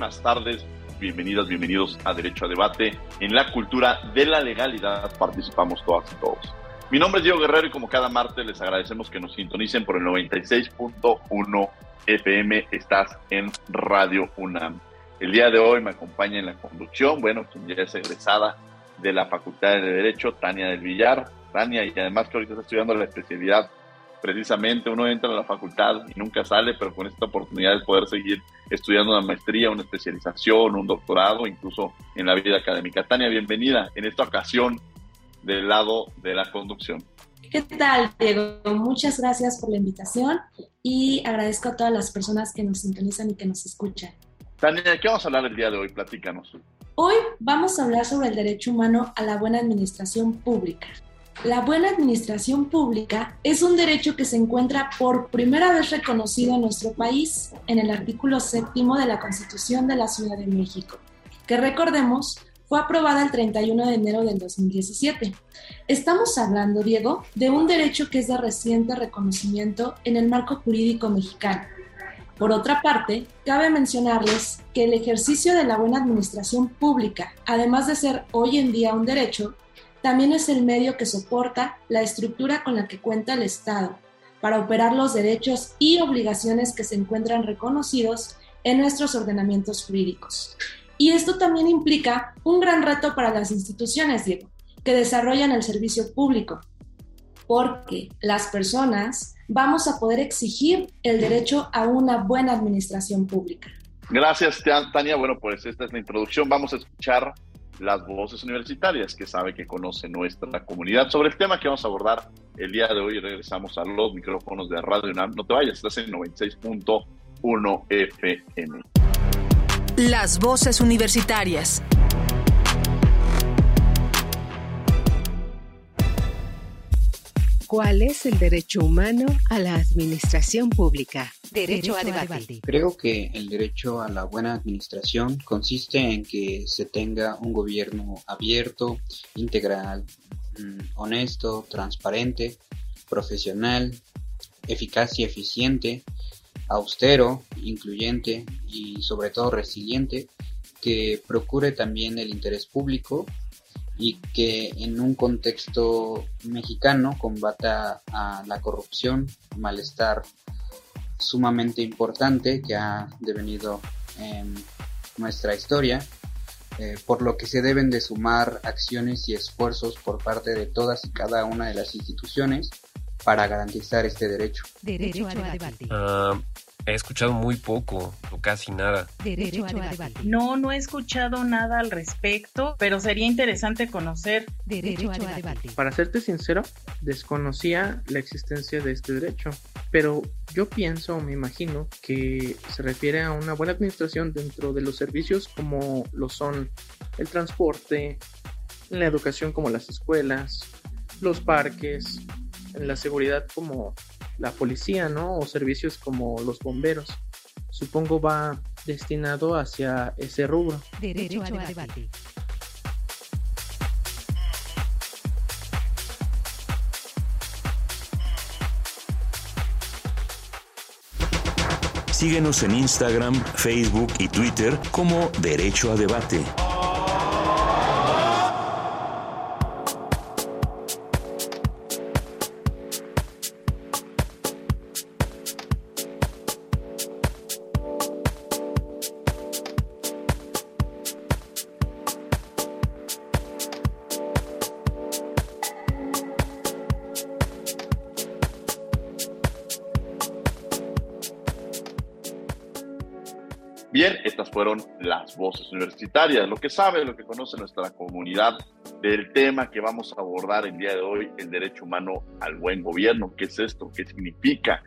Buenas tardes. Bienvenidas, bienvenidos a Derecho a Debate. En la cultura de la legalidad participamos todas y todos. Mi nombre es Diego Guerrero y como cada martes les agradecemos que nos sintonicen por el 96.1 FM. Estás en Radio UNAM. El día de hoy me acompaña en la conducción, bueno, quien ya es egresada de la Facultad de Derecho, Tania del Villar. Tania, y además que ahorita está estudiando la especialidad precisamente uno entra a la facultad y nunca sale, pero con esta oportunidad de poder seguir estudiando una maestría, una especialización, un doctorado, incluso en la vida académica. Tania, bienvenida en esta ocasión del lado de la conducción. ¿Qué tal, Diego? Muchas gracias por la invitación y agradezco a todas las personas que nos sintonizan y que nos escuchan. Tania, ¿qué vamos a hablar el día de hoy? Platícanos. Hoy vamos a hablar sobre el derecho humano a la buena administración pública. La buena administración pública es un derecho que se encuentra por primera vez reconocido en nuestro país en el artículo séptimo de la Constitución de la Ciudad de México, que recordemos fue aprobada el 31 de enero del 2017. Estamos hablando, Diego, de un derecho que es de reciente reconocimiento en el marco jurídico mexicano. Por otra parte, cabe mencionarles que el ejercicio de la buena administración pública, además de ser hoy en día un derecho, también es el medio que soporta la estructura con la que cuenta el Estado para operar los derechos y obligaciones que se encuentran reconocidos en nuestros ordenamientos jurídicos. Y esto también implica un gran reto para las instituciones, Diego, que desarrollan el servicio público, porque las personas vamos a poder exigir el derecho a una buena administración pública. Gracias, Tania. Bueno, pues esta es la introducción. Vamos a escuchar las voces universitarias que sabe que conoce nuestra comunidad. Sobre el tema que vamos a abordar el día de hoy, regresamos a los micrófonos de Radio UNAM. No te vayas, estás en 96.1 FM. Las voces universitarias. ¿Cuál es el derecho humano a la administración pública? Derecho, a, debate. Creo que el derecho a la buena administración consiste en que se tenga un gobierno abierto, integral, mm, honesto, transparente, profesional, eficaz y eficiente, austero, incluyente y sobre todo resiliente, que procure también el interés público y que en un contexto mexicano combata a la corrupción, malestar sumamente importante que ha devenido en nuestra historia, eh, por lo que se deben de sumar acciones y esfuerzos por parte de todas y cada una de las instituciones para garantizar este derecho. Derecho, a debate. Ah, He escuchado muy poco o casi nada. Derecho, a debate. No, no he escuchado nada al respecto, pero sería interesante conocer. Derecho, a debate. Para serte sincero, desconocía la existencia de este derecho, pero yo pienso o me imagino que se refiere a una buena administración dentro de los servicios como lo son el transporte, la educación como las escuelas, los parques, la seguridad como la policía, ¿no? O servicios como los bomberos. Supongo va destinado hacia ese rubro. Derecho, a debate. Síguenos en Instagram, Facebook y Twitter como Derecho a Debate. Fueron las voces universitarias, lo que sabe, lo que conoce nuestra comunidad del tema que vamos a abordar el día de hoy, el derecho humano al buen gobierno. ¿Qué es esto? ¿Qué significa?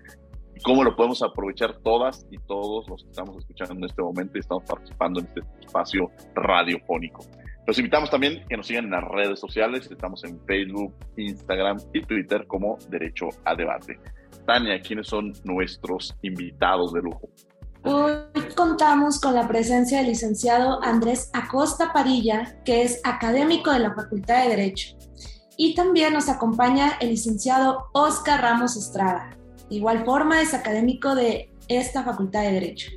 ¿Y cómo lo podemos aprovechar todas y todos los que estamos escuchando en este momento y estamos participando en este espacio radiofónico? Los invitamos también que nos sigan en las redes sociales. Estamos en Facebook, Instagram y Twitter como Derecho a Debate. Tania, ¿quiénes son nuestros invitados de lujo? Hoy contamos con la presencia del licenciado Andrés Acosta Parilla, que es académico de la Facultad de Derecho. Y también nos acompaña el licenciado Oscar Ramos Estrada. De igual forma, es académico de esta Facultad de Derecho.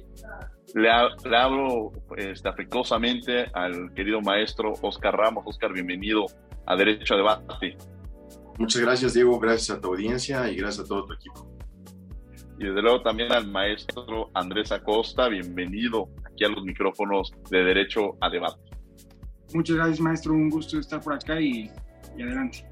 Le, le hablo este, afectuosamente al querido maestro Oscar Ramos. Oscar, bienvenido a Derecho a Debate. Muchas gracias, Diego. Gracias a tu audiencia y gracias a todo tu equipo. Y desde luego también al maestro Andrés Acosta, bienvenido aquí a los micrófonos de Derecho a Debate. Muchas gracias, maestro. Un gusto estar por acá y, y adelante.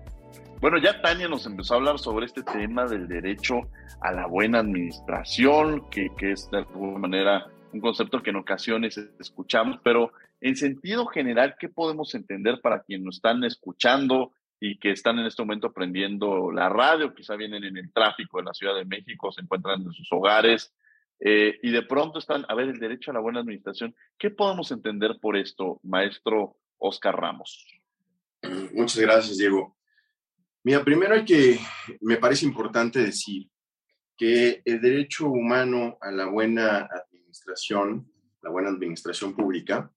Bueno, ya Tania nos empezó a hablar sobre este tema del derecho a la buena administración, que, que es de alguna manera un concepto que en ocasiones escuchamos, pero en sentido general, ¿qué podemos entender para quienes nos están escuchando y que están en este momento aprendiendo la radio, quizá vienen en el tráfico de la Ciudad de México, se encuentran en sus hogares eh, y de pronto están, a ver, el derecho a la buena administración. ¿Qué podemos entender por esto, maestro Oscar Ramos? Muchas gracias, Diego. Mira, primero hay que, me parece importante decir que el derecho humano a la buena administración, la buena administración pública,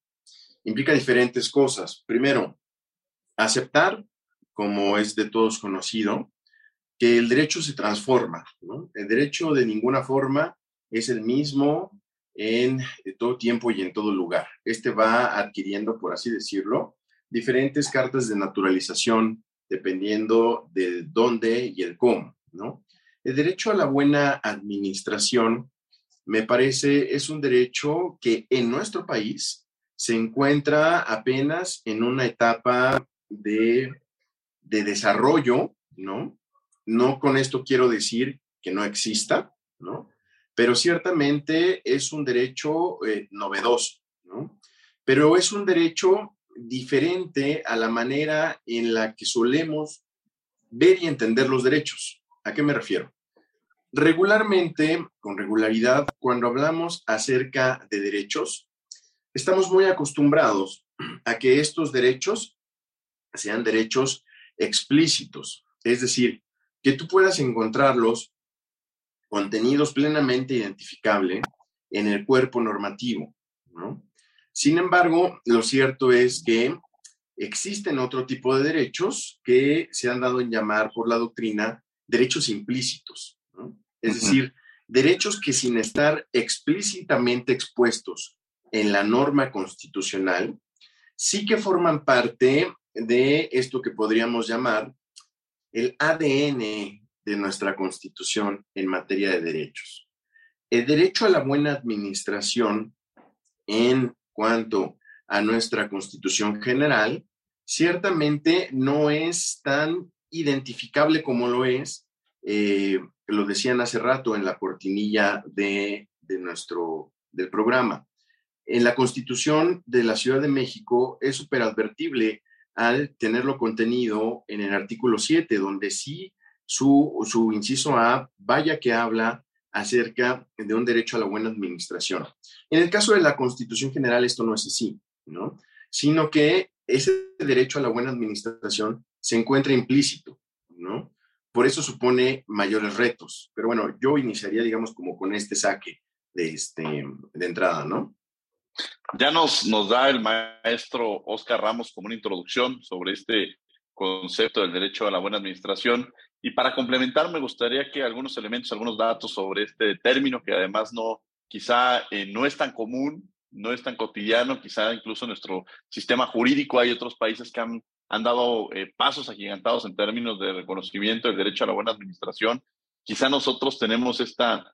implica diferentes cosas. Primero, aceptar como es de todos conocido, que el derecho se transforma. ¿no? El derecho de ninguna forma es el mismo en todo tiempo y en todo lugar. Este va adquiriendo, por así decirlo, diferentes cartas de naturalización dependiendo de dónde y el cómo. ¿no? El derecho a la buena administración, me parece, es un derecho que en nuestro país se encuentra apenas en una etapa de de desarrollo, ¿no? No con esto quiero decir que no exista, ¿no? Pero ciertamente es un derecho eh, novedoso, ¿no? Pero es un derecho diferente a la manera en la que solemos ver y entender los derechos. ¿A qué me refiero? Regularmente, con regularidad, cuando hablamos acerca de derechos, estamos muy acostumbrados a que estos derechos sean derechos explícitos, es decir, que tú puedas encontrarlos contenidos plenamente identificables en el cuerpo normativo, ¿no? Sin embargo, lo cierto es que existen otro tipo de derechos que se han dado en llamar por la doctrina derechos implícitos, ¿no? Es decir, derechos que sin estar explícitamente expuestos en la norma constitucional, sí que forman parte de esto que podríamos llamar el ADN de nuestra constitución en materia de derechos. El derecho a la buena administración en cuanto a nuestra constitución general, ciertamente no es tan identificable como lo es, eh, lo decían hace rato en la cortinilla de, de nuestro, del programa. En la constitución de la Ciudad de México es súper advertible al tenerlo contenido en el artículo 7, donde sí su, su inciso A, vaya que habla acerca de un derecho a la buena administración. En el caso de la Constitución General esto no es así, ¿no? Sino que ese derecho a la buena administración se encuentra implícito, ¿no? Por eso supone mayores retos. Pero bueno, yo iniciaría, digamos, como con este saque de, este, de entrada, ¿no? Ya nos, nos da el maestro Oscar Ramos como una introducción sobre este concepto del derecho a la buena administración. Y para complementar, me gustaría que algunos elementos, algunos datos sobre este término, que además no, quizá eh, no es tan común, no es tan cotidiano, quizá incluso en nuestro sistema jurídico hay otros países que han, han dado eh, pasos agigantados en términos de reconocimiento del derecho a la buena administración. Quizá nosotros tenemos esta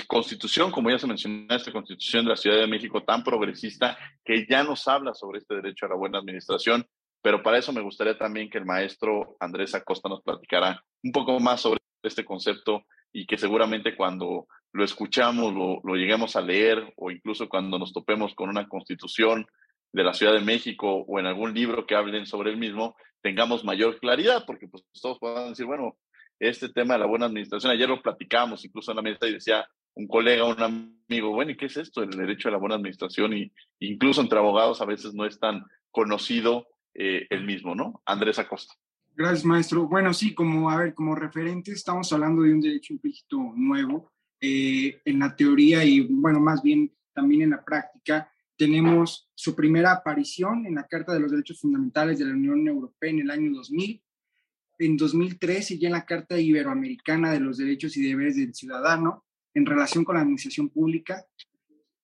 constitución, como ya se mencionó, esta constitución de la Ciudad de México tan progresista que ya nos habla sobre este derecho a la buena administración, pero para eso me gustaría también que el maestro Andrés Acosta nos platicara un poco más sobre este concepto y que seguramente cuando lo escuchamos, lo, lo lleguemos a leer o incluso cuando nos topemos con una constitución de la Ciudad de México o en algún libro que hablen sobre el mismo, tengamos mayor claridad, porque pues todos puedan decir, bueno, este tema de la buena administración, ayer lo platicamos incluso en la mesa y decía un colega, un amigo, bueno, ¿y qué es esto? El derecho a la buena administración y incluso entre abogados a veces no es tan conocido eh, el mismo, ¿no? Andrés Acosta. Gracias, maestro. Bueno, sí, como, a ver, como referente estamos hablando de un derecho implícito nuevo. Eh, en la teoría y, bueno, más bien también en la práctica, tenemos su primera aparición en la Carta de los Derechos Fundamentales de la Unión Europea en el año 2000, en 2013 ya en la Carta Iberoamericana de los Derechos y Deberes del Ciudadano en relación con la administración pública,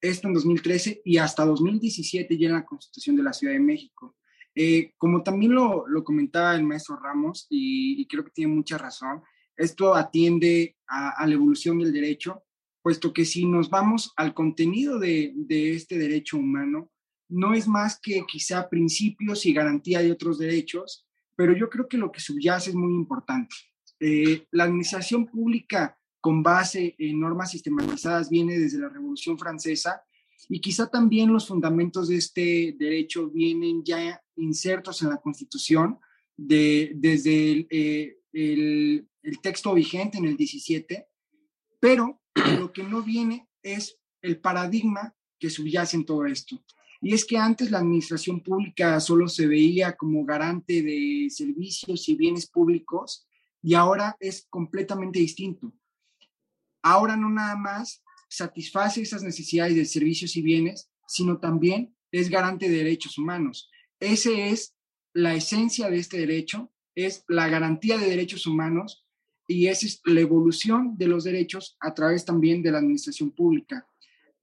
esto en 2013 y hasta 2017 ya en la Constitución de la Ciudad de México. Eh, como también lo, comentaba el maestro Ramos, y, creo que tiene mucha razón, esto atiende a, la evolución del derecho, puesto que si nos vamos al contenido de, de, este derecho humano, no es más que quizá principios y garantía de otros derechos, pero yo creo que lo que subyace es muy importante. Eh, la administración pública con base en normas sistematizadas viene desde la Revolución Francesa y quizá también los fundamentos de este derecho vienen ya insertos en la Constitución de, desde el, eh, el, el, texto vigente en el 17, pero lo que no viene es el paradigma que subyace en todo esto. Y es que antes la administración pública solo se veía como garante de servicios y bienes públicos y ahora es completamente distinto. Ahora no nada más satisface esas necesidades de servicios y bienes, sino también es garante de derechos humanos. Esa es la esencia de este derecho, es la garantía de derechos humanos y esa es la evolución de los derechos a través también de la administración pública.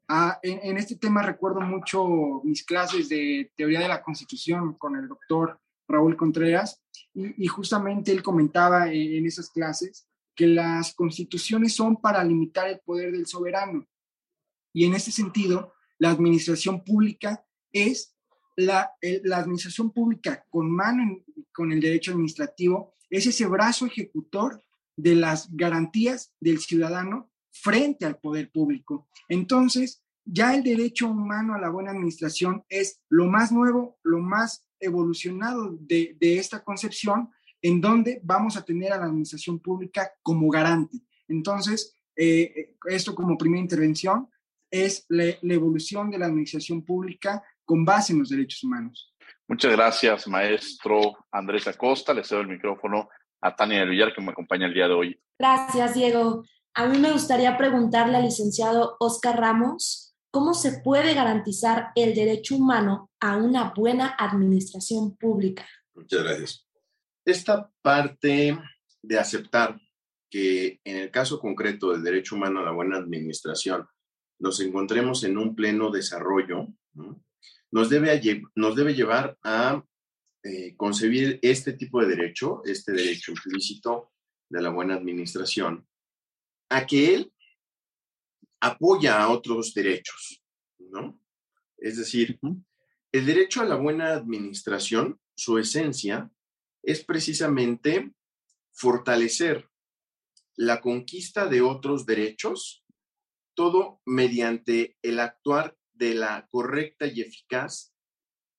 Ah, en, este tema recuerdo mucho mis clases de teoría de la Constitución con el doctor Raúl Contreras y, justamente él comentaba en, en esas clases que las constituciones son para limitar el poder del soberano. Y en ese sentido, la administración pública es la, administración pública con mano en, con el derecho administrativo, es ese brazo ejecutor de las garantías del ciudadano frente al poder público. Entonces, ya el derecho humano a la buena administración es lo más nuevo, lo más evolucionado de, de esta concepción en donde vamos a tener a la administración pública como garante. Entonces, eh, esto como primera intervención es la, la, evolución de la administración pública con base en los derechos humanos. Muchas gracias, maestro Andrés Acosta. Le cedo el micrófono a Tania del Villar, que me acompaña el día de hoy. Gracias, Diego. A mí me gustaría preguntarle al licenciado Oscar Ramos, ¿cómo se puede garantizar el derecho humano a una buena administración pública? Muchas gracias esta parte de aceptar que en el caso concreto del derecho humano a la buena administración nos encontremos en un pleno desarrollo, ¿no? nos, debe, nos debe llevar a eh, concebir este tipo de derecho, este derecho implícito de la buena administración, a que él apoya a otros derechos, ¿no? Es decir, el derecho a la buena administración, su esencia, es precisamente fortalecer la conquista de otros derechos, todo mediante el actuar de la correcta y eficaz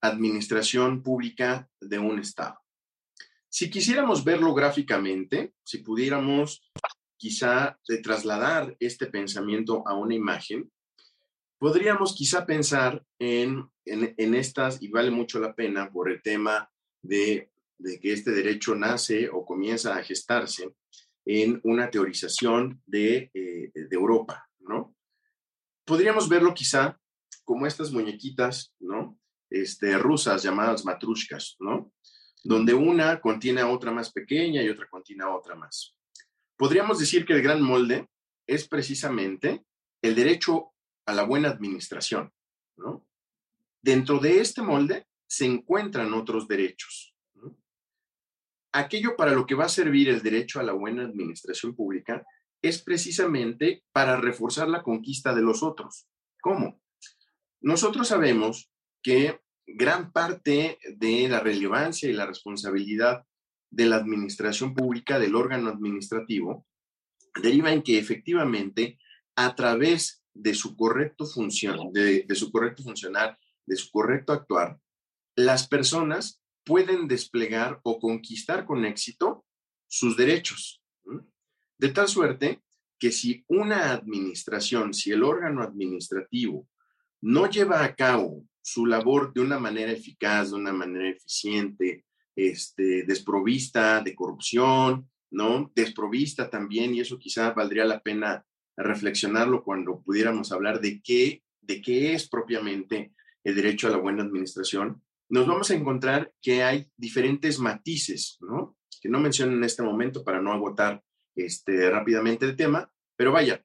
administración pública de un Estado. Si quisiéramos verlo gráficamente, si pudiéramos quizá trasladar este pensamiento a una imagen, podríamos quizá pensar en, en, en estas, y vale mucho la pena por el tema de de que este derecho nace o comienza a gestarse en una teorización de, eh, de Europa, ¿no? Podríamos verlo quizá como estas muñequitas, ¿no? Este, rusas llamadas matrushkas, ¿no? Donde una contiene a otra más pequeña y otra contiene a otra más. Podríamos decir que el gran molde es precisamente el derecho a la buena administración, ¿no? Dentro de este molde se encuentran otros derechos. Aquello para lo que va a servir el derecho a la buena administración pública es precisamente para reforzar la conquista de los otros. ¿Cómo? Nosotros sabemos que gran parte de la relevancia y la responsabilidad de la administración pública, del órgano administrativo, deriva en que efectivamente a través de su correcto función, de su correcto funcionar, de su correcto actuar, las personas pueden desplegar o conquistar con éxito sus derechos. De tal suerte que si una administración, si el órgano administrativo no lleva a cabo su labor de una manera eficaz, de una manera eficiente, este, desprovista de corrupción, ¿no? Desprovista también, y eso quizá valdría la pena reflexionarlo cuando pudiéramos hablar de qué, de qué es propiamente el derecho a la buena administración, nos vamos a encontrar que hay diferentes matices, ¿no? Que no menciono en este momento para no agotar este, rápidamente el tema, pero vaya,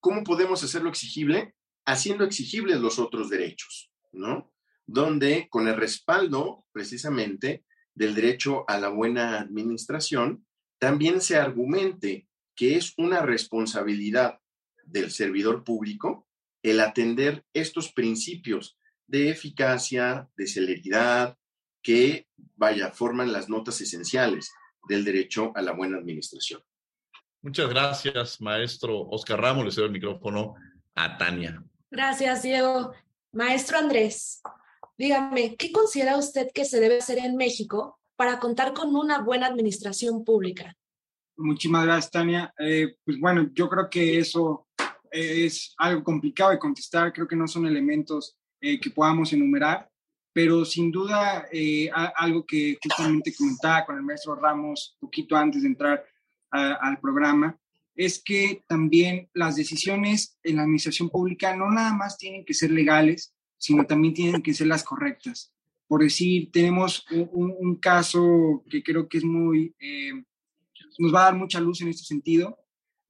¿cómo podemos hacerlo exigible? Haciendo exigibles los otros derechos, ¿no? Donde con el respaldo precisamente del derecho a la buena administración, también se argumente que es una responsabilidad del servidor público el atender estos principios de eficacia, de celeridad, que, vaya, forman las notas esenciales del derecho a la buena administración. Muchas gracias, maestro Oscar Ramos. Le cedo el micrófono a Tania. Gracias, Diego. Maestro Andrés, dígame, ¿qué considera usted que se debe hacer en México para contar con una buena administración pública? Muchísimas gracias, Tania. Eh, pues bueno, yo creo que eso es algo complicado de contestar. Creo que no son elementos eh, que podamos enumerar, pero sin duda eh, algo que justamente comentaba con el maestro Ramos poquito antes de entrar al programa, es que también las decisiones en la administración pública no nada más tienen que ser legales, sino también tienen que ser las correctas. Por decir, tenemos un, un caso que creo que es muy, eh, nos va a dar mucha luz en este sentido,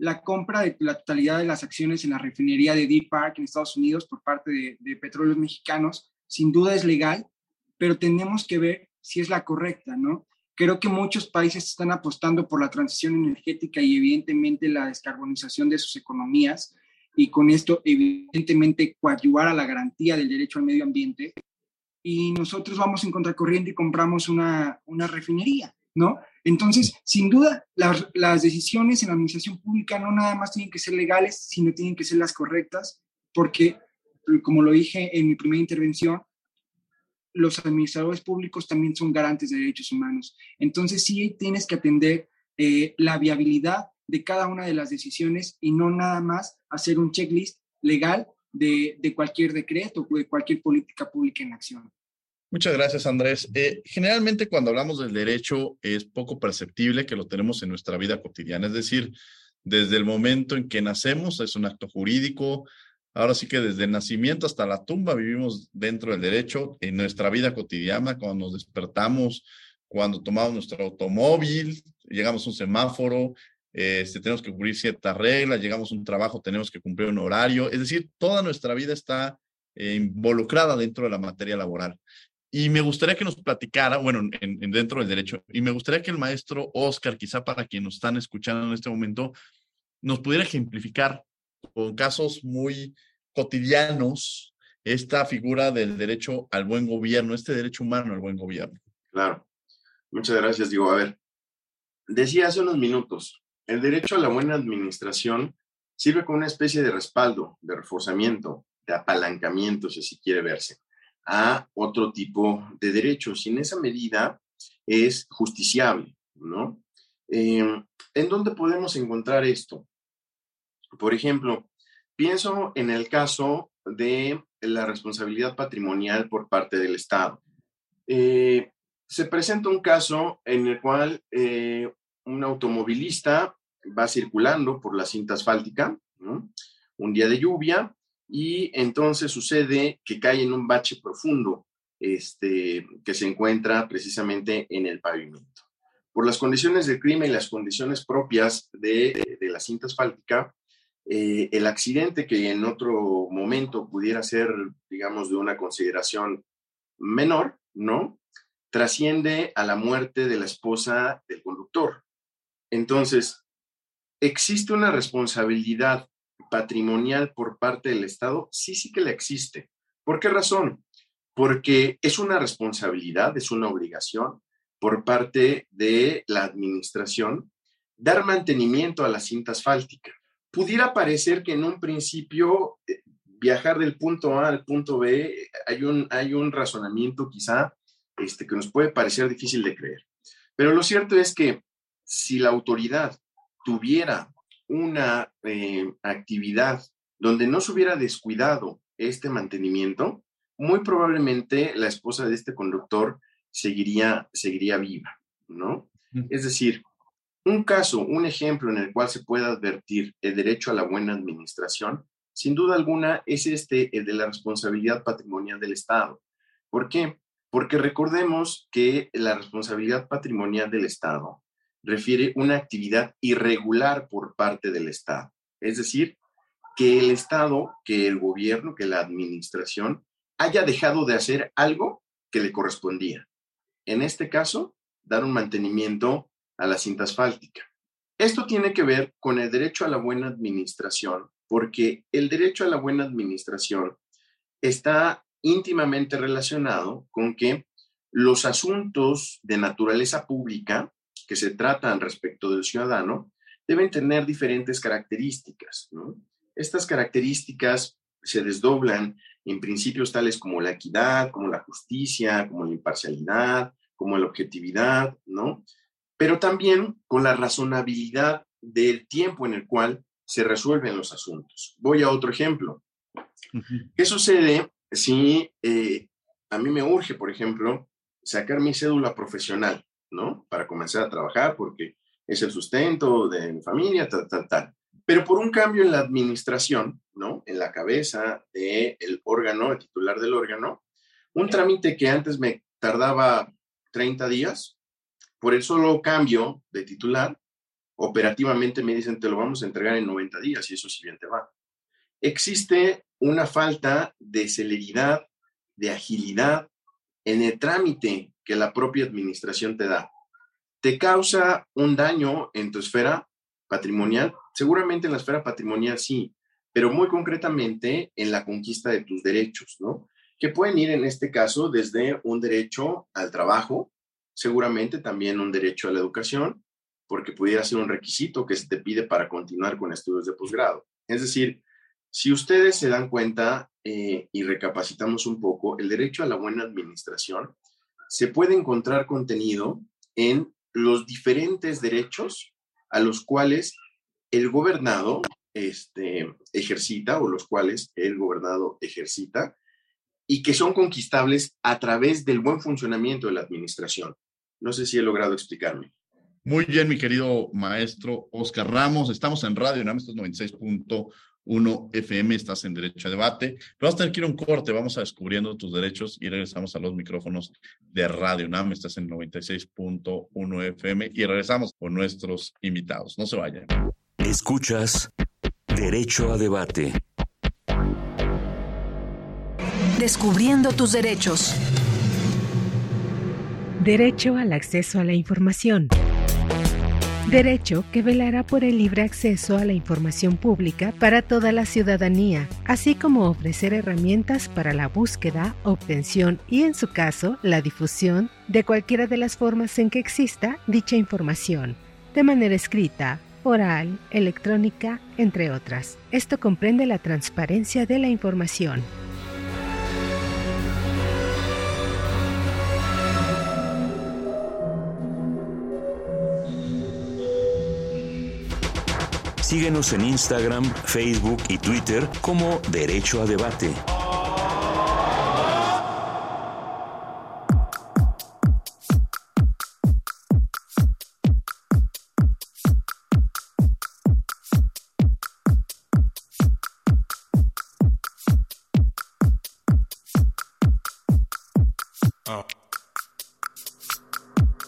la compra de la totalidad de las acciones en la refinería de Deep Park en Estados Unidos por parte de, de, petróleos mexicanos, sin duda es legal, pero tenemos que ver si es la correcta, ¿no? Creo que muchos países están apostando por la transición energética y evidentemente la descarbonización de sus economías y con esto evidentemente coadyuvar a la garantía del derecho al medio ambiente. Y nosotros vamos en contracorriente y compramos una, una refinería, ¿no? Entonces, sin duda, las, decisiones en la administración pública no nada más tienen que ser legales, sino tienen que ser las correctas, porque, como lo dije en mi primera intervención, los administradores públicos también son garantes de derechos humanos. Entonces, sí tienes que atender eh, la viabilidad de cada una de las decisiones y no nada más hacer un checklist legal de cualquier decreto o de cualquier política pública en acción. Muchas gracias, Andrés. Eh, generalmente cuando hablamos del derecho es poco perceptible que lo tenemos en nuestra vida cotidiana, es decir, desde el momento en que nacemos es un acto jurídico, ahora sí que desde el nacimiento hasta la tumba vivimos dentro del derecho en nuestra vida cotidiana, cuando nos despertamos, cuando tomamos nuestro automóvil, llegamos a un semáforo, este, tenemos que cumplir ciertas reglas, llegamos a un trabajo, tenemos que cumplir un horario, es decir, toda nuestra vida está eh, involucrada dentro de la materia laboral. Y me gustaría que nos platicara, bueno, en, en, dentro del derecho, y me gustaría que el maestro Oscar, quizá para quienes nos están escuchando en este momento, nos pudiera ejemplificar con casos muy cotidianos esta figura del derecho al buen gobierno, este derecho humano al buen gobierno. Claro. Muchas gracias, digo. A ver, decía hace unos minutos, el derecho a la buena administración sirve como una especie de respaldo, de reforzamiento, de apalancamiento, si así quiere verse a otro tipo de derechos y en esa medida es justiciable, ¿no? Eh, ¿En dónde podemos encontrar esto? Por ejemplo, pienso en el caso de la responsabilidad patrimonial por parte del Estado. Eh, se presenta un caso en el cual eh, un automovilista va circulando por la cinta asfáltica, un día de lluvia, y entonces sucede que cae en un bache profundo este, que se encuentra precisamente en el pavimento. Por las condiciones del clima y las condiciones propias de, de la cinta asfáltica, eh, el accidente que en otro momento pudiera ser, digamos, de una consideración menor, ¿no? Trasciende a la muerte de la esposa del conductor. Entonces, ¿existe una responsabilidad patrimonial por parte del Estado? Sí, sí que la existe. ¿Por qué razón? Porque es una responsabilidad, es una obligación por parte de la administración dar mantenimiento a la cinta asfáltica. Pudiera parecer que en un principio eh, viajar del punto A al punto B hay un, hay un razonamiento quizá este, que nos puede parecer difícil de creer. Pero lo cierto es que si la autoridad tuviera una eh, actividad donde no se hubiera descuidado este mantenimiento, muy probablemente la esposa de este conductor seguiría, seguiría viva, ¿no? Es decir, un caso, un ejemplo en el cual se puede advertir el derecho a la buena administración, sin duda alguna, es este, el de la responsabilidad patrimonial del Estado. ¿Por qué? Porque recordemos que la responsabilidad patrimonial del Estado refiere una actividad irregular por parte del Estado. Es decir, que el Estado, que el gobierno, que la administración haya dejado de hacer algo que le correspondía. En este caso, dar un mantenimiento a la cinta asfáltica. Esto tiene que ver con el derecho a la buena administración, porque el derecho a la buena administración está íntimamente relacionado con que los asuntos de naturaleza pública que se tratan respecto del ciudadano deben tener diferentes características. Estas características se desdoblan en principios tales como la equidad, como la justicia, como la imparcialidad, como la objetividad, ¿no? Pero también con la razonabilidad del tiempo en el cual se resuelven los asuntos. Voy a otro ejemplo. ¿Qué sucede si eh, a mí me urge, por ejemplo, sacar mi cédula profesional, ¿no? Para comenzar a trabajar porque es el sustento de mi familia, tal, tal, tal. Pero por un cambio en la administración, ¿no? En la cabeza del órgano, el titular del órgano, un trámite que antes me tardaba 30 días, por el solo cambio de titular, operativamente me dicen te lo vamos a entregar en 90 días y eso si bien te va. Existe una falta de celeridad, de agilidad en el trámite que la propia administración te da. ¿Te causa un daño en tu esfera patrimonial? Seguramente en la esfera patrimonial sí, pero muy concretamente en la conquista de tus derechos, ¿no? Que pueden ir en este caso desde un derecho al trabajo, seguramente también un derecho a la educación, porque pudiera ser un requisito que se te pide para continuar con estudios de posgrado. Es decir, si ustedes se dan cuenta eh, y recapacitamos un poco, el derecho a la buena administración se puede encontrar contenido en los diferentes derechos a los cuales el gobernado este, ejercita o los cuales el gobernado ejercita y que son conquistables a través del buen funcionamiento de la administración. No sé si he logrado explicarme. Muy bien, mi querido maestro Oscar Ramos. Estamos en Radio NAM, 96.1 FM, estás en Derecho a Debate. vamos a tener que ir a un corte, vamos a descubriendo tus derechos y regresamos a los micrófonos de Radio NAM, estás en 96.1 FM y regresamos con nuestros invitados. No se vayan. Escuchas Derecho a Debate. Descubriendo tus derechos. Derecho al acceso a la información. Derecho que velará por el libre acceso a la información pública para toda la ciudadanía, así como ofrecer herramientas para la búsqueda, obtención y, en su caso, la difusión de cualquiera de las formas en que exista dicha información, de manera escrita, oral, electrónica, entre otras. Esto comprende la transparencia de la información. Síguenos en Instagram, Facebook y Twitter como Derecho a Debate.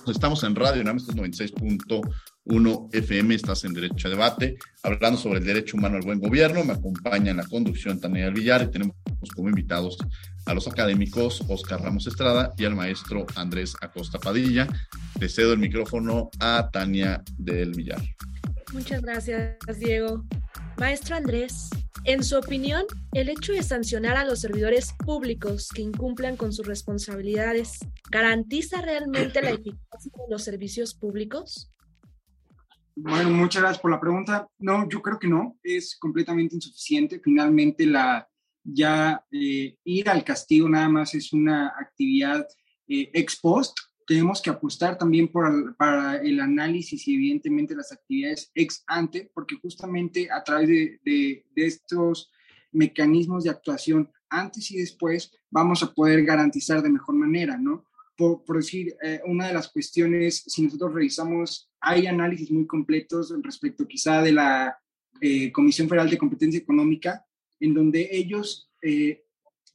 Estamos en Radio NAM, 96.1 1 FM, estás en Derecho a Debate, hablando sobre el derecho humano al buen gobierno. Me acompaña en la conducción Tania Villar y tenemos como invitados a los académicos Oscar Ramos Estrada y al maestro Andrés Acosta Padilla. Le cedo el micrófono a Tania del Villar. Muchas gracias, Diego. Maestro Andrés, en su opinión, ¿el hecho de sancionar a los servidores públicos que incumplan con sus responsabilidades garantiza realmente la eficacia de los servicios públicos? Bueno, muchas gracias por la pregunta. No, yo creo que no, es completamente insuficiente. Finalmente, la, ya eh, ir al castigo nada más es una actividad eh, ex post. Tenemos que apostar también por, para el análisis y evidentemente las actividades ex ante, porque justamente a través de, de, estos mecanismos de actuación antes y después vamos a poder garantizar de mejor manera, ¿no? Por, por decir, eh, una de las cuestiones, si nosotros revisamos, hay análisis muy completos respecto quizá de la Comisión Federal de Competencia Económica, en donde ellos eh,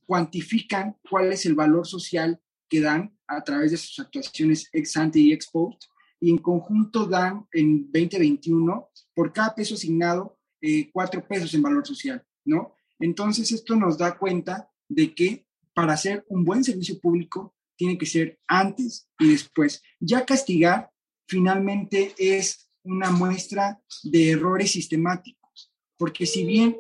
cuantifican cuál es el valor social que dan a través de sus actuaciones ex ante y ex post, y en conjunto dan en 2021 por cada peso asignado eh, cuatro pesos en valor social, ¿no? Entonces esto nos da cuenta de que para hacer un buen servicio público tiene que ser antes y después. Ya castigar finalmente es una muestra de errores sistemáticos, porque si bien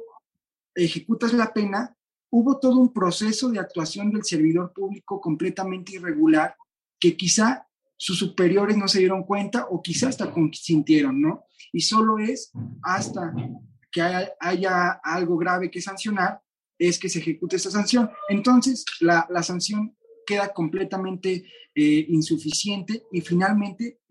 ejecutas la pena, hubo todo un proceso de actuación del servidor público completamente irregular que quizá sus superiores no se dieron cuenta o quizá hasta consintieron, ¿no? Y solo es hasta que haya, algo grave que sancionar, es que se ejecute esa sanción. Entonces, la, la sanción queda completamente eh, insuficiente y finalmente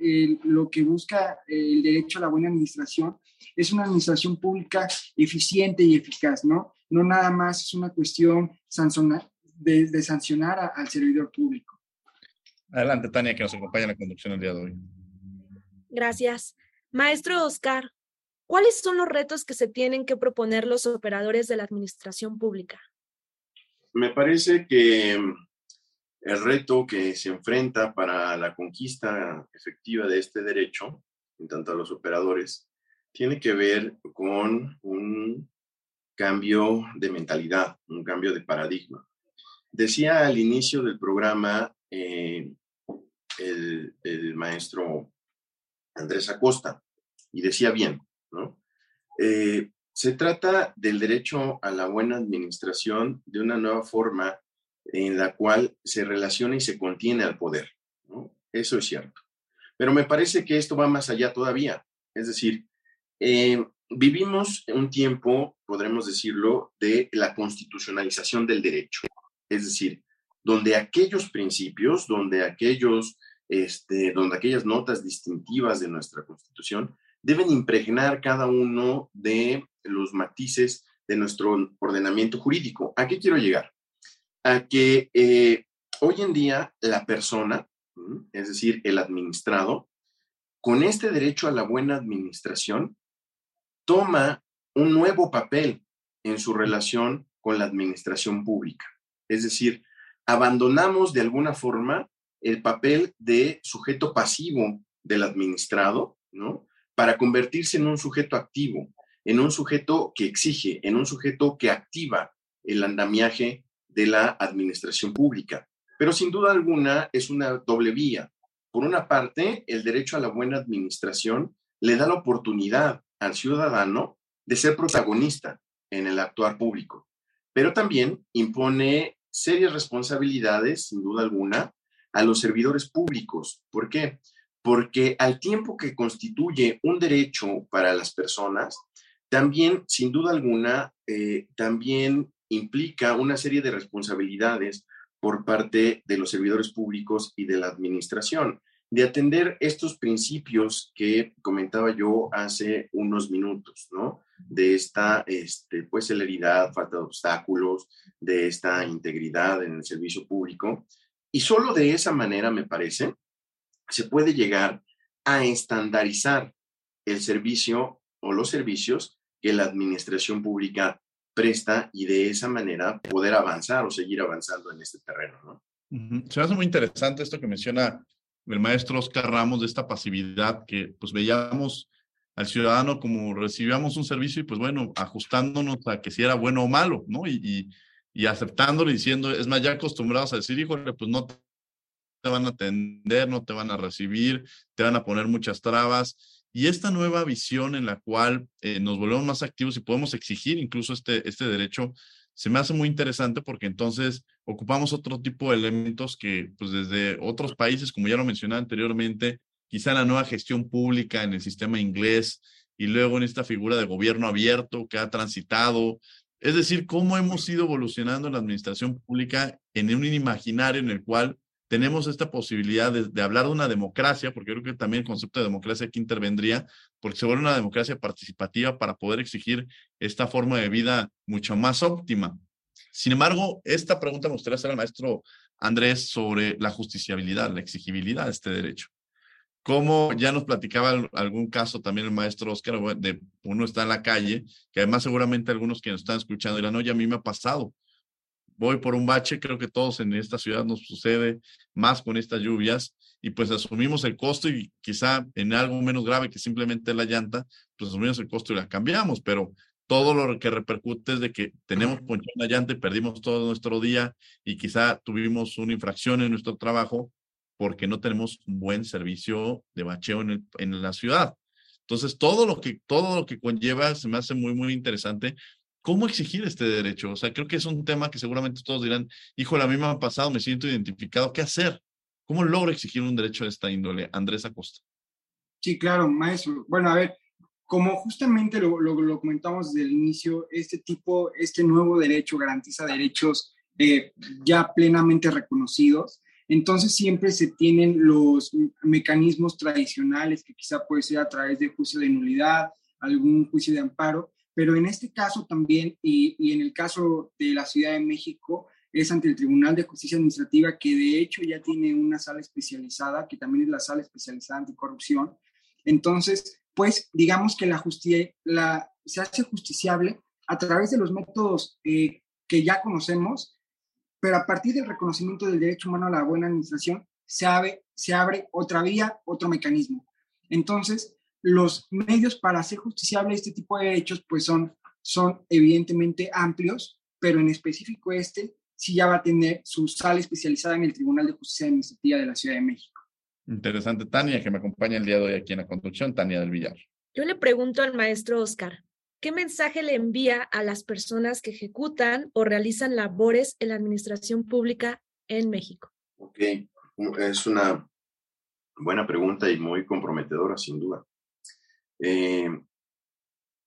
lo que busca el derecho a la buena administración es una administración pública eficiente y eficaz, ¿no? No nada más es una cuestión de, de sancionar al servidor público. Adelante, Tania, que nos acompaña en la conducción el día de hoy. Gracias. Maestro Oscar, ¿cuáles son los retos que se tienen que proponer los operadores de la administración pública? Me parece que el reto que se enfrenta para la conquista efectiva de este derecho, en tanto a los operadores, tiene que ver con un cambio de mentalidad, un cambio de paradigma. Decía al inicio del programa eh, el, maestro Andrés Acosta, y decía bien, ¿no? Eh, se trata del derecho a la buena administración de una nueva forma en la cual se relaciona y se contiene al poder. Eso es cierto. Pero me parece que esto va más allá todavía. Es decir, eh, vivimos un tiempo, podremos decirlo, de la constitucionalización del derecho. Es decir, donde aquellos principios, donde aquellos, este, donde aquellas notas distintivas de nuestra constitución deben impregnar cada uno de los matices de nuestro ordenamiento jurídico. ¿A qué quiero llegar? A que eh, hoy en día la persona, es decir, el administrado, con este derecho a la buena administración, toma un nuevo papel en su relación con la administración pública. Es decir, abandonamos de alguna forma el papel de sujeto pasivo del administrado, ¿no? Para convertirse en un sujeto activo, en un sujeto que exige, en un sujeto que activa el andamiaje de la administración pública. Pero sin duda alguna es una doble vía. Por una parte, el derecho a la buena administración le da la oportunidad al ciudadano de ser protagonista en el actuar público, pero también impone serias responsabilidades, sin duda alguna, a los servidores públicos. ¿Por qué? Porque al tiempo que constituye un derecho para las personas, también, sin duda alguna, eh, también implica una serie de responsabilidades por parte de los servidores públicos y de la administración, de atender estos principios que comentaba yo hace unos minutos, ¿no? De esta, este, pues, celeridad, falta de obstáculos, de esta integridad en el servicio público. Y solo de esa manera, me parece, se puede llegar a estandarizar el servicio o los servicios que la administración pública presta y de esa manera poder avanzar o seguir avanzando en este terreno. ¿no? Se hace muy interesante esto que menciona el maestro Oscar Ramos de esta pasividad que pues veíamos al ciudadano como recibíamos un servicio y pues bueno, ajustándonos a que si era bueno o malo, ¿no? Y, y, y aceptándolo y diciendo, es más, ya acostumbrados a decir, híjole, pues no te van a atender, no te van a recibir, te van a poner muchas trabas. Y esta nueva visión en la cual eh, nos volvemos más activos y podemos exigir incluso este, este derecho, se me hace muy interesante porque entonces ocupamos otro tipo de elementos que pues desde otros países, como ya lo mencioné anteriormente, quizá la nueva gestión pública en el sistema inglés y luego en esta figura de gobierno abierto que ha transitado. Es decir, cómo hemos ido evolucionando la administración pública en un imaginario en el cual tenemos esta posibilidad de, hablar de una democracia, porque creo que también el concepto de democracia aquí intervendría, porque se vuelve una democracia participativa para poder exigir esta forma de vida mucho más óptima. Sin embargo, esta pregunta me gustaría hacer al maestro Andrés sobre la justiciabilidad, la exigibilidad de este derecho como ya nos platicaba algún caso también el maestro Oscar, de uno está en la calle, que además seguramente algunos que nos están escuchando dirán, oye, a mí me ha pasado. Voy por un bache, creo que todos en esta ciudad nos sucede, más con estas lluvias, y pues asumimos el costo y quizá en algo menos grave que simplemente la llanta, pues asumimos el costo y la cambiamos, pero todo lo que repercute es de que tenemos ponchada una llanta y perdimos todo nuestro día y quizá tuvimos una infracción en nuestro trabajo porque no tenemos un buen servicio de bacheo en, el, en la ciudad. Entonces, todo lo, que, todo lo que conlleva se me hace muy, muy interesante. ¿Cómo exigir este derecho? O sea, creo que es un tema que seguramente todos dirán, hijo, la misma ha pasado, me siento identificado. ¿Qué hacer? ¿Cómo logro exigir un derecho de esta índole? Andrés Acosta. Sí, claro, maestro. Bueno, a ver, como justamente lo, lo, comentamos desde el inicio, este tipo, este nuevo derecho garantiza derechos eh, ya plenamente reconocidos entonces siempre se tienen los mecanismos tradicionales, que quizá puede ser a través de juicio de nulidad, algún juicio de amparo, pero en este caso también, y, en el caso de la Ciudad de México, es ante el Tribunal de Justicia Administrativa, que de hecho ya tiene una sala especializada, que también es la sala especializada anticorrupción. Entonces, pues digamos que la justicia la, se hace justiciable a través de los métodos eh, que ya conocemos pero a partir del reconocimiento del derecho humano a la buena administración, se abre, se abre otra vía, otro mecanismo. Entonces, los medios para hacer justiciable este tipo de derechos, pues son, son evidentemente amplios, pero en específico este sí ya va a tener su sala especializada en el Tribunal de Justicia Administrativa de la Ciudad de México. Interesante, Tania, que me acompaña el día de hoy aquí en la conducción, Tania del Villar. Yo le pregunto al maestro Oscar, ¿Qué mensaje le envía a las personas que ejecutan o realizan labores en la administración pública en México? Ok, es una buena pregunta y muy comprometedora, sin duda. Eh,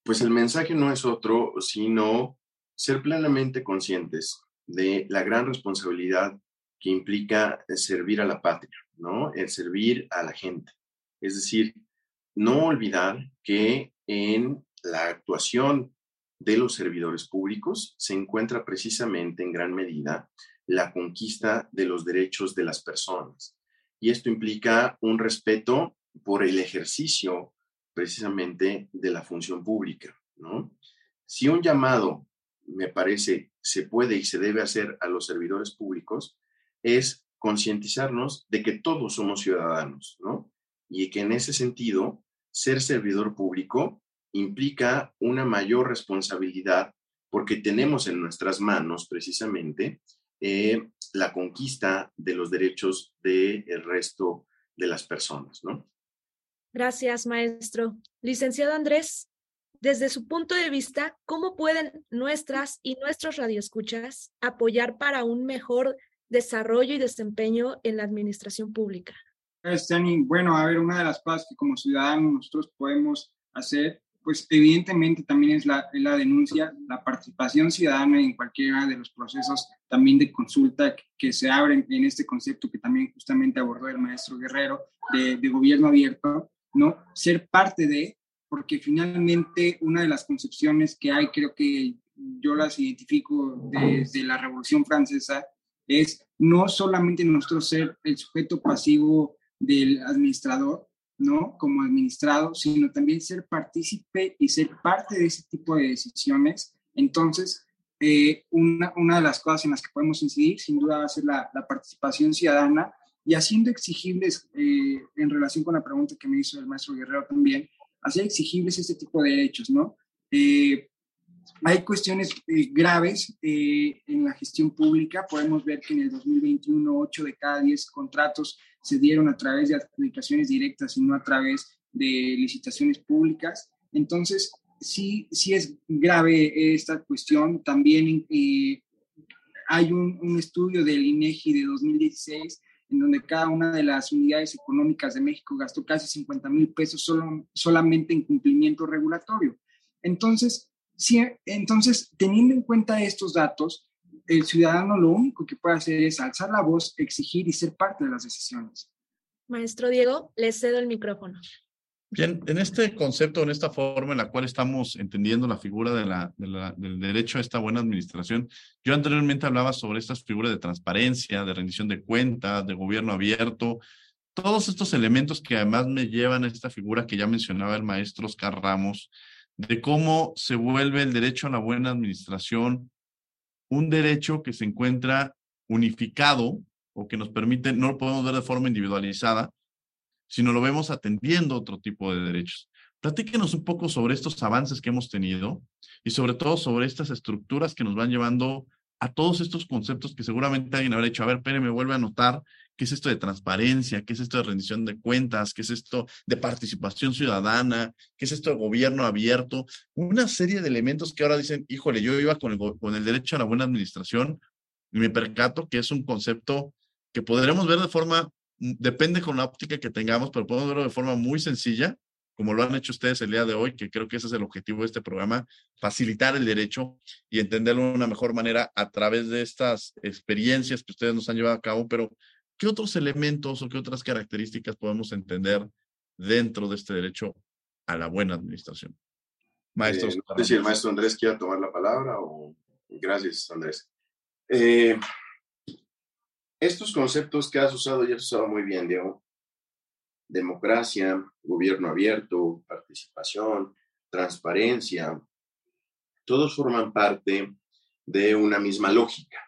pues el mensaje no es otro, sino ser plenamente conscientes de la gran responsabilidad que implica servir a la patria, ¿no? El servir a la gente. Es decir, no olvidar que en la actuación de los servidores públicos se encuentra precisamente en gran medida la conquista de los derechos de las personas. Y esto implica un respeto por el ejercicio precisamente de la función pública, ¿no? Si un llamado, me parece, se puede y se debe hacer a los servidores públicos, es concientizarnos de que todos somos ciudadanos, ¿no? Y que en ese sentido, ser servidor público implica una mayor responsabilidad porque tenemos en nuestras manos precisamente eh, la conquista de los derechos del resto de las personas, ¿no? Gracias, maestro. Licenciado Andrés, desde su punto de vista, ¿cómo pueden nuestras y nuestros radioescuchas apoyar para un mejor desarrollo y desempeño en la administración pública? Bueno, a ver, una de las cosas que como ciudadanos nosotros podemos hacer pues evidentemente también es la, la, denuncia, la participación ciudadana en cualquiera de los procesos también de consulta que, se abren en este concepto que también justamente abordó el maestro Guerrero de, de, gobierno abierto, ¿no? Ser parte de, porque finalmente una de las concepciones que hay, creo que yo las identifico desde la Revolución Francesa, es no solamente nosotros ser el sujeto pasivo del administrador, ¿no? Como administrado, sino también ser partícipe y ser parte de ese tipo de decisiones. Entonces, eh, una, una, de las cosas en las que podemos incidir, sin duda, va a ser la, la participación ciudadana y haciendo exigibles, eh, en relación con la pregunta que me hizo el maestro Guerrero también, hacer exigibles este tipo de derechos, ¿no? Eh, hay cuestiones eh, graves en la gestión pública. Podemos ver que en el 2021, 8 de cada 10 contratos se dieron a través de adjudicaciones directas y no a través de licitaciones públicas. Entonces, sí, sí es grave esta cuestión. También hay un, un, estudio del INEGI de 2016 en donde cada una de las unidades económicas de México gastó casi 50 mil pesos solo, solamente en cumplimiento regulatorio. Entonces, sí, entonces, teniendo en cuenta estos datos, el ciudadano lo único que puede hacer es alzar la voz, exigir y ser parte de las decisiones. Maestro Diego, le cedo el micrófono. Bien, en este concepto, en esta forma en la cual estamos entendiendo la figura del derecho a esta buena administración, yo anteriormente hablaba sobre estas figuras de transparencia, de rendición de cuentas, de gobierno abierto, todos estos elementos que además me llevan a esta figura que ya mencionaba el maestro Oscar Ramos, de cómo se vuelve el derecho a la buena administración un derecho que se encuentra unificado o que nos permite, no lo podemos ver de forma individualizada, sino lo vemos atendiendo otro tipo de derechos. Platíquenos un poco sobre estos avances que hemos tenido y sobre todo sobre estas estructuras que nos van llevando a todos estos conceptos que seguramente alguien habrá dicho, a ver, Pere, me vuelve a notar qué es esto de transparencia, qué es esto de rendición de cuentas, qué es esto de participación ciudadana, qué es esto de gobierno abierto, una serie de elementos que ahora dicen, híjole, yo iba con el, con el derecho a la buena administración y me percato que es un concepto que podremos ver de forma depende con la óptica que tengamos, pero podemos verlo de forma muy sencilla, como lo han hecho ustedes el día de hoy, que creo que ese es el objetivo de este programa, facilitar el derecho y entenderlo de una mejor manera a través de estas experiencias que ustedes nos han llevado a cabo, pero ¿qué otros elementos o qué otras características podemos entender dentro de este derecho a la buena administración? Maestros. Eh, no sé si el maestro Andrés quiera tomar la palabra o... Gracias, Andrés. Eh, estos conceptos que has usado ya has usado muy bien, Diego. Democracia, gobierno abierto, participación, transparencia, todos forman parte de una misma lógica.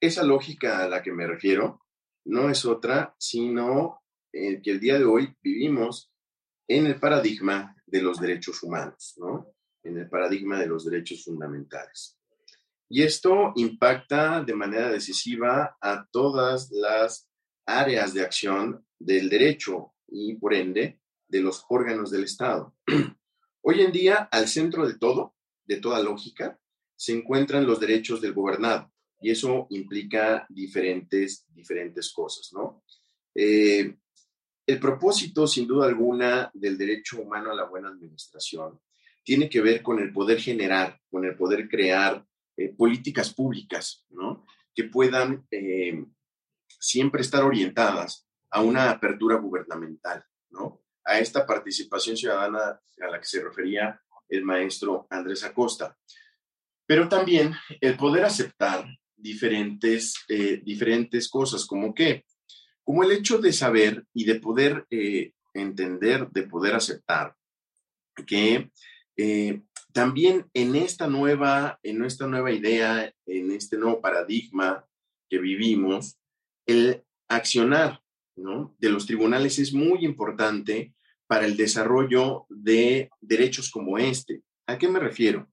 Esa lógica a la que me refiero no es otra, sino que el día de hoy vivimos en el paradigma de los derechos humanos, ¿no? En el paradigma de los derechos fundamentales. Y esto impacta de manera decisiva a todas las áreas de acción del derecho y, por ende, de los órganos del Estado. Hoy en día, al centro de todo, de toda lógica, se encuentran los derechos del gobernado y eso implica diferentes, diferentes cosas, ¿no? Eh, el propósito, sin duda alguna, del derecho humano a la buena administración tiene que ver con el poder generar, con el poder crear eh, políticas públicas, ¿no? Que puedan eh, siempre estar orientadas a una apertura gubernamental, ¿no? A esta participación ciudadana a la que se refería el maestro Andrés Acosta. Pero también el poder aceptar diferentes, eh, diferentes cosas, como que, como el hecho de saber y de poder entender, de poder aceptar que también en esta nueva, en esta nueva idea, en este nuevo paradigma que vivimos, el accionar de los tribunales es muy importante para el desarrollo de derechos como este. ¿A qué me refiero?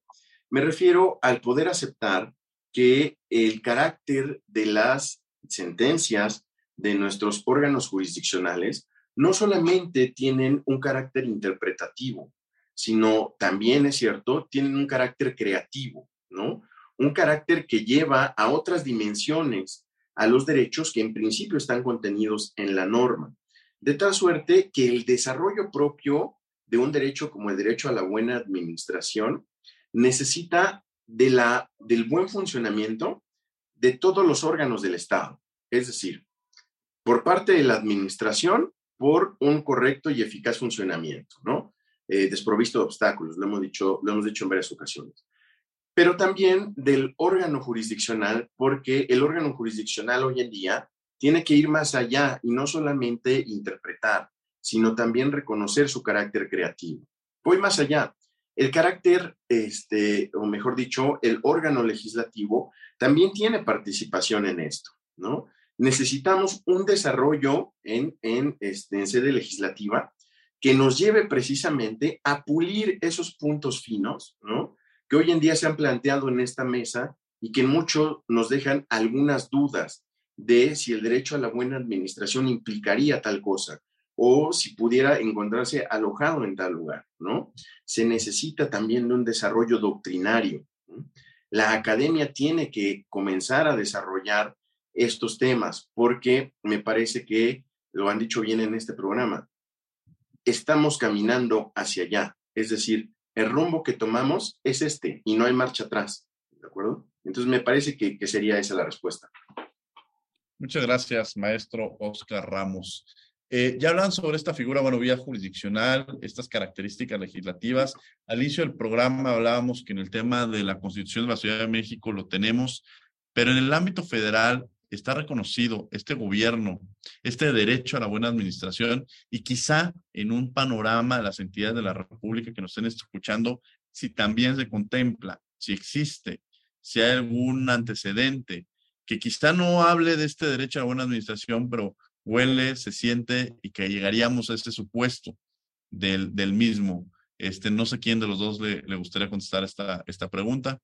Me refiero al poder aceptar que el carácter de las sentencias de nuestros órganos jurisdiccionales no solamente tienen un carácter interpretativo, sino también es cierto, tienen un carácter creativo, ¿no? Un carácter que lleva a otras dimensiones a los derechos que en principio están contenidos en la norma. De tal suerte que el desarrollo propio de un derecho como el derecho a la buena administración necesita de la, del buen funcionamiento de todos los órganos del Estado. Es decir, por parte de la administración, por un correcto y eficaz funcionamiento, ¿no? Eh, desprovisto de obstáculos, lo hemos, dicho, lo hemos dicho en varias ocasiones. Pero también del órgano jurisdiccional, porque el órgano jurisdiccional hoy en día tiene que ir más allá y no solamente interpretar, sino también reconocer su carácter creativo. Voy más allá. El carácter, este, o mejor dicho, el órgano legislativo también tiene participación en esto, ¿no? necesitamos un desarrollo en, en, este, en sede legislativa que nos lleve precisamente a pulir esos puntos finos, ¿no? Que hoy en día se han planteado en esta mesa y que mucho nos dejan algunas dudas de si el derecho a la buena administración implicaría tal cosa o si pudiera encontrarse alojado en tal lugar, ¿no? Se necesita también de un desarrollo doctrinario. La academia tiene que comenzar a desarrollar estos temas porque me parece que lo han dicho bien en este programa. Estamos caminando hacia allá, es decir, el rumbo que tomamos es este y no hay marcha atrás, ¿de acuerdo? Entonces me parece que, que sería esa la respuesta. Muchas gracias, maestro Oscar Ramos. Eh, ya hablan sobre esta figura, bueno, vía jurisdiccional, estas características legislativas. Al inicio del programa hablábamos que en el tema de la Constitución de la Ciudad de México lo tenemos, pero en el ámbito federal está reconocido este gobierno, este derecho a la buena administración y quizá en un panorama de las entidades de la República que nos estén escuchando, si también se contempla, si existe, si hay algún antecedente que quizá no hable de este derecho a la buena administración, pero huele, se siente y que llegaríamos a este supuesto del, del mismo. Este, no sé quién de los dos le, le gustaría contestar esta, esta pregunta.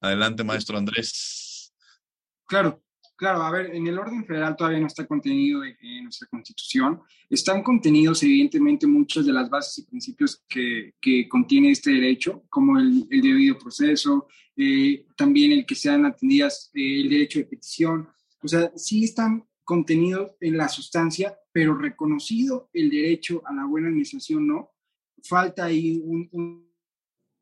Adelante, maestro Andrés. Claro, claro, a ver, en el orden federal todavía no está contenido en nuestra constitución. Están contenidos, evidentemente, muchas de las bases y principios que, contiene este derecho, como el, debido proceso, eh, también el que sean atendidas eh, el derecho de petición. O sea, sí están contenido en la sustancia, pero reconocido el derecho a la buena administración, no. Falta ahí un,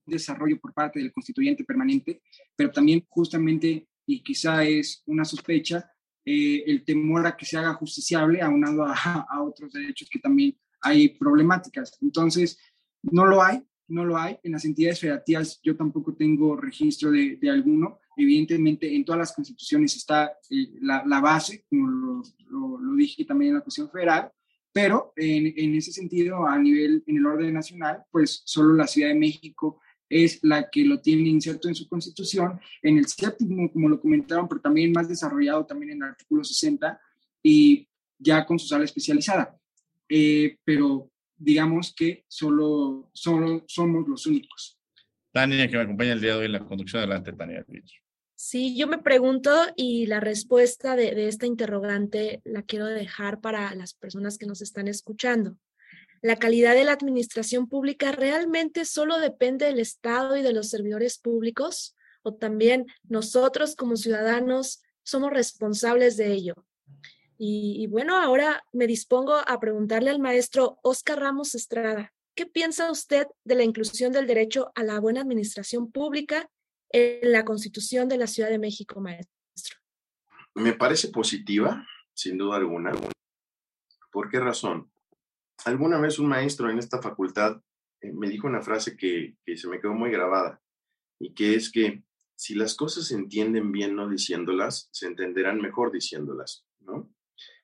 desarrollo por parte del constituyente permanente, pero también justamente, y quizá es una sospecha, eh, el temor a que se haga justiciable aunado a, otros derechos que también hay problemáticas. Entonces, no lo hay, no lo hay. En las entidades federativas yo tampoco tengo registro de, alguno. Evidentemente, en todas las constituciones está eh, la, base, como lo, dije también en la cuestión federal, pero en, ese sentido, a nivel, en el orden nacional, pues solo la Ciudad de México es la que lo tiene inserto en su constitución, en el séptimo, como lo comentaron, pero también más desarrollado también en el artículo 60 y ya con su sala especializada. Eh, pero digamos que solo, solo somos los únicos. Tania, que me acompaña el día de hoy en la conducción. Adelante, Tania. Sí, yo me pregunto y la respuesta de, de, esta interrogante la quiero dejar para las personas que nos están escuchando. ¿La calidad de la administración pública realmente solo depende del Estado y de los servidores públicos? ¿O también nosotros como ciudadanos somos responsables de ello? Y, bueno, ahora me dispongo a preguntarle al maestro Oscar Ramos Estrada, ¿qué piensa usted de la inclusión del derecho a la buena administración pública en la Constitución de la Ciudad de México, maestro? Me parece positiva, sin duda alguna. ¿Por qué razón? Alguna vez un maestro en esta facultad eh, me dijo una frase que, que se me quedó muy grabada y que es que si las cosas se entienden bien no diciéndolas, se entenderán mejor diciéndolas, ¿no?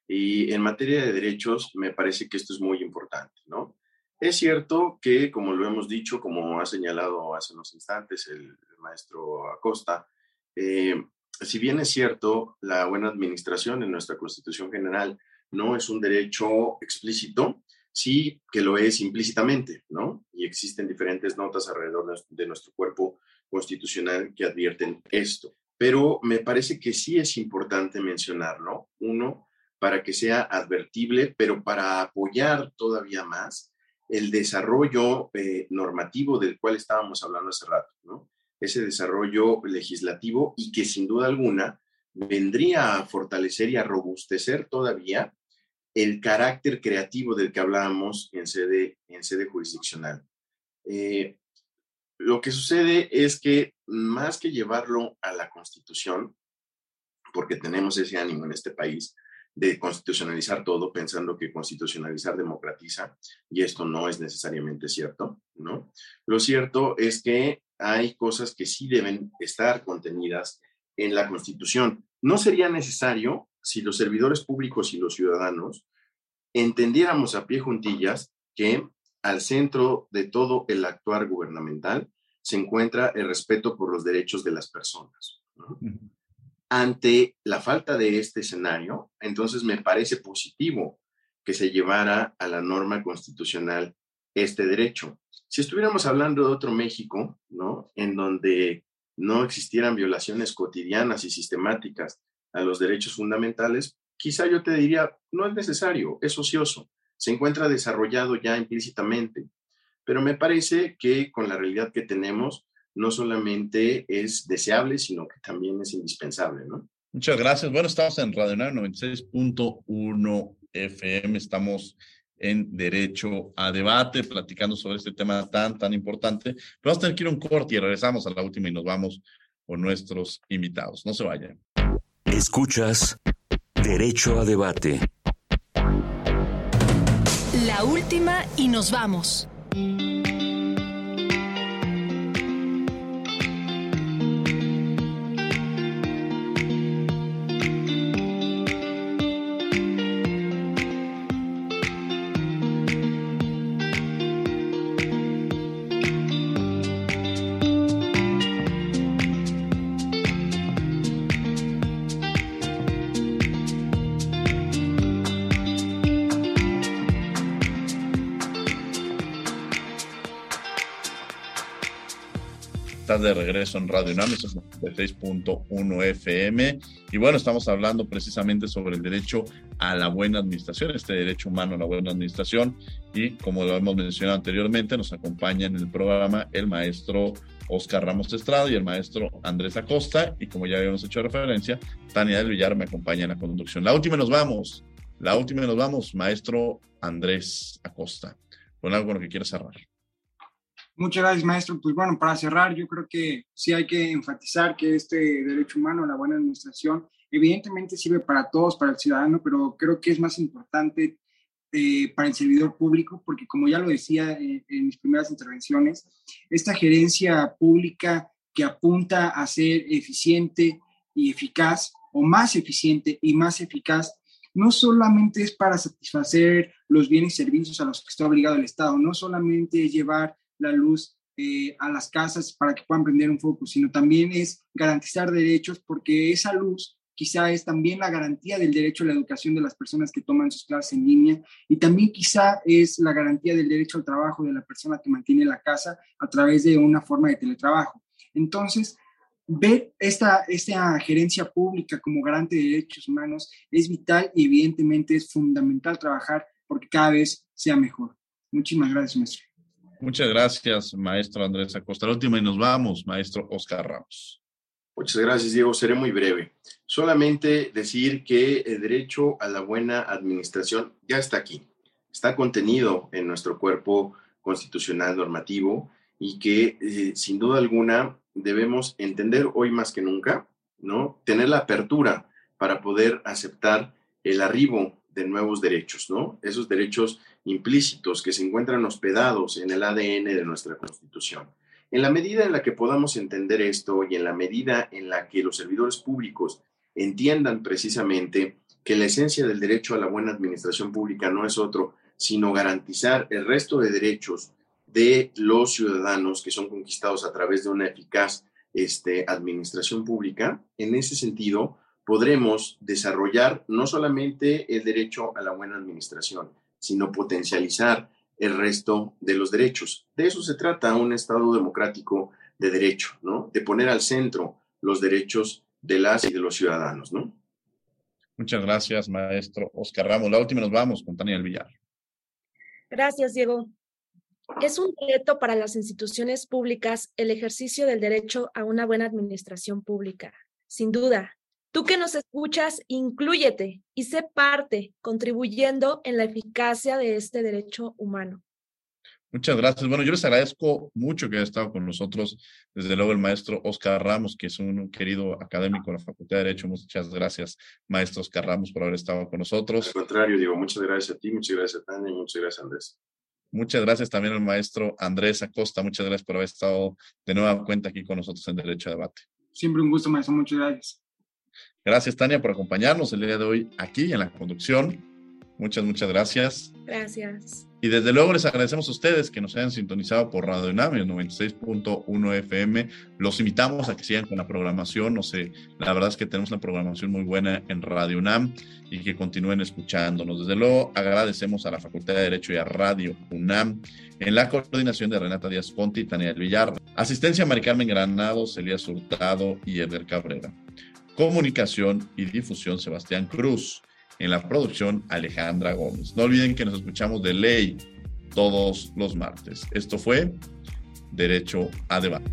Y en materia de derechos, me parece que esto es muy importante, ¿no? Es cierto que, como lo hemos dicho, como ha señalado hace unos instantes el, maestro Acosta, eh, si bien es cierto, la buena administración en nuestra Constitución General no es un derecho explícito, sí que lo es implícitamente, ¿no? Y existen diferentes notas alrededor de nuestro cuerpo constitucional que advierten esto. Pero me parece que sí es importante mencionarlo. Uno, para que sea advertible, pero para apoyar todavía más el desarrollo eh, normativo del cual estábamos hablando hace rato, ¿no? Ese desarrollo legislativo y que sin duda alguna vendría a fortalecer y a robustecer todavía el carácter creativo del que hablábamos en sede, en sede jurisdiccional. Eh, lo que sucede es que más que llevarlo a la constitución, porque tenemos ese ánimo en este país, de constitucionalizar todo pensando que constitucionalizar democratiza y esto no es necesariamente cierto, ¿no? Lo cierto es que hay cosas que sí deben estar contenidas en la Constitución. No sería necesario si los servidores públicos y los ciudadanos entendiéramos a pie juntillas que al centro de todo el actuar gubernamental se encuentra el respeto por los derechos de las personas. ¿no? ante la falta de este escenario, entonces me parece positivo que se llevara a la norma constitucional este derecho. Si estuviéramos hablando de otro México, ¿no? En donde no existieran violaciones cotidianas y sistemáticas a los derechos fundamentales, quizá yo te diría, no es necesario, es ocioso, se encuentra desarrollado ya implícitamente. Pero me parece que con la realidad que tenemos, no solamente es deseable, sino que también es indispensable, ¿no? Muchas gracias. Bueno, estamos en Radio 96.1 FM, estamos en Derecho a Debate, platicando sobre este tema tan, tan importante. Vamos a tener que ir un corte y regresamos a la última y nos vamos con nuestros invitados. No se vayan. Escuchas Derecho a Debate. La última y nos vamos. De regreso en Radio UNAM, es 6.1 FM. Y bueno, estamos hablando precisamente sobre el derecho a la buena administración, este derecho humano a la buena administración. Y como lo hemos mencionado anteriormente, nos acompaña en el programa el maestro Oscar Ramos Estrada y el maestro Andrés Acosta. Y como ya habíamos hecho referencia, Tania del Villar me acompaña en la conducción. La última nos vamos. La última nos vamos, maestro Andrés Acosta. Con algo con lo que quiera cerrar. Muchas gracias, maestro. Pues bueno, para cerrar, yo creo que sí hay que enfatizar que este derecho humano la buena administración evidentemente sirve para todos, para el ciudadano, pero creo que es más importante eh, para el servidor público, porque como ya lo decía eh, en mis primeras intervenciones, esta gerencia pública que apunta a ser eficiente y eficaz, o más eficiente y más eficaz, no solamente es para satisfacer los bienes y servicios a los que está obligado el Estado, no solamente es llevar la luz eh, a las casas para que puedan prender un foco, sino también es garantizar derechos porque esa luz quizá es también la garantía del derecho a la educación de las personas que toman sus clases en línea y también quizá es la garantía del derecho al trabajo de la persona que mantiene la casa a través de una forma de teletrabajo. Entonces, ver esta, esta gerencia pública como garante de derechos humanos es vital y evidentemente es fundamental trabajar porque cada vez sea mejor. Muchísimas gracias, maestro. Muchas gracias, maestro Andrés Acosta. La última y nos vamos, maestro Oscar Ramos. Muchas gracias, Diego. Seré muy breve. Solamente decir que el derecho a la buena administración ya está aquí. Está contenido en nuestro cuerpo constitucional normativo y que eh, sin duda alguna debemos entender hoy más que nunca, ¿no? Tener la apertura para poder aceptar el arribo de nuevos derechos, ¿no? Esos derechos implícitos que se encuentran hospedados en el ADN de nuestra Constitución. En la medida en la que podamos entender esto y en la medida en la que los servidores públicos entiendan precisamente que la esencia del derecho a la buena administración pública no es otro, sino garantizar el resto de derechos de los ciudadanos que son conquistados a través de una eficaz este, administración pública, en ese sentido podremos desarrollar no solamente el derecho a la buena administración, sino potencializar el resto de los derechos. De eso se trata un Estado democrático de derecho, ¿no? De poner al centro los derechos de las y de los ciudadanos, ¿no? Muchas gracias, maestro Oscar Ramos. La última nos vamos con Tania Villar. Gracias, Diego. Es un reto para las instituciones públicas el ejercicio del derecho a una buena administración pública. Sin duda, Tú que nos escuchas, inclúyete y sé parte, contribuyendo en la eficacia de este derecho humano. Muchas gracias. Bueno, yo les agradezco mucho que haya estado con nosotros, desde luego el maestro Oscar Ramos, que es un querido académico de la Facultad de Derecho. Muchas gracias, maestro Oscar Ramos, por haber estado con nosotros. Al contrario, digo, muchas gracias a ti, muchas gracias a Tania y muchas gracias Andrés. Muchas gracias también al maestro Andrés Acosta. Muchas gracias por haber estado de nueva cuenta aquí con nosotros en Derecho a Debate. Siempre un gusto, maestro. Muchas gracias. Gracias, Tania, por acompañarnos el día de hoy aquí en la conducción. Muchas, muchas gracias. Gracias. Y desde luego les agradecemos a ustedes que nos hayan sintonizado por Radio UNAM en 96.1 FM. Los invitamos a que sigan con la programación. No sé, la verdad es que tenemos una programación muy buena en Radio UNAM y que continúen escuchándonos. Desde luego agradecemos a la Facultad de Derecho y a Radio UNAM en la coordinación de Renata Díaz Ponti y Tania Villar. Asistencia Mari Carmen Granados, Elías Hurtado y Edgar Cabrera. Comunicación y difusión Sebastián Cruz. En la producción, Alejandra Gómez. No olviden que nos escuchamos de ley todos los martes. Esto fue Derecho a Debate.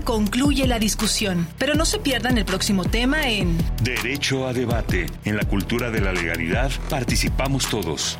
Concluye la discusión, pero no se pierdan el próximo tema en Derecho a debate. En la cultura de la legalidad participamos todos.